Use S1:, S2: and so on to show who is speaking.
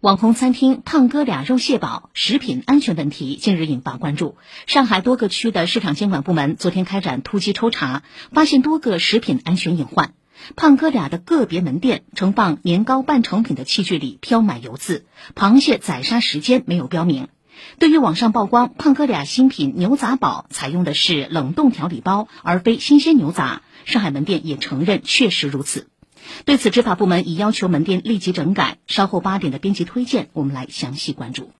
S1: 网红餐厅“胖哥俩”肉蟹堡食品安全问题近日引发关注。上海多个区的市场监管部门昨天开展突击抽查，发现多个食品安全隐患。“胖哥俩”的个别门店盛放年糕半成品的器具里飘满油渍，螃蟹宰杀时间没有标明。对于网上曝光“胖哥俩”新品牛杂堡采用的是冷冻调理包，而非新鲜牛杂，上海门店也承认确实如此。对此，执法部门已要求门店立即整改。稍后八点的编辑推荐，我们来详细关注。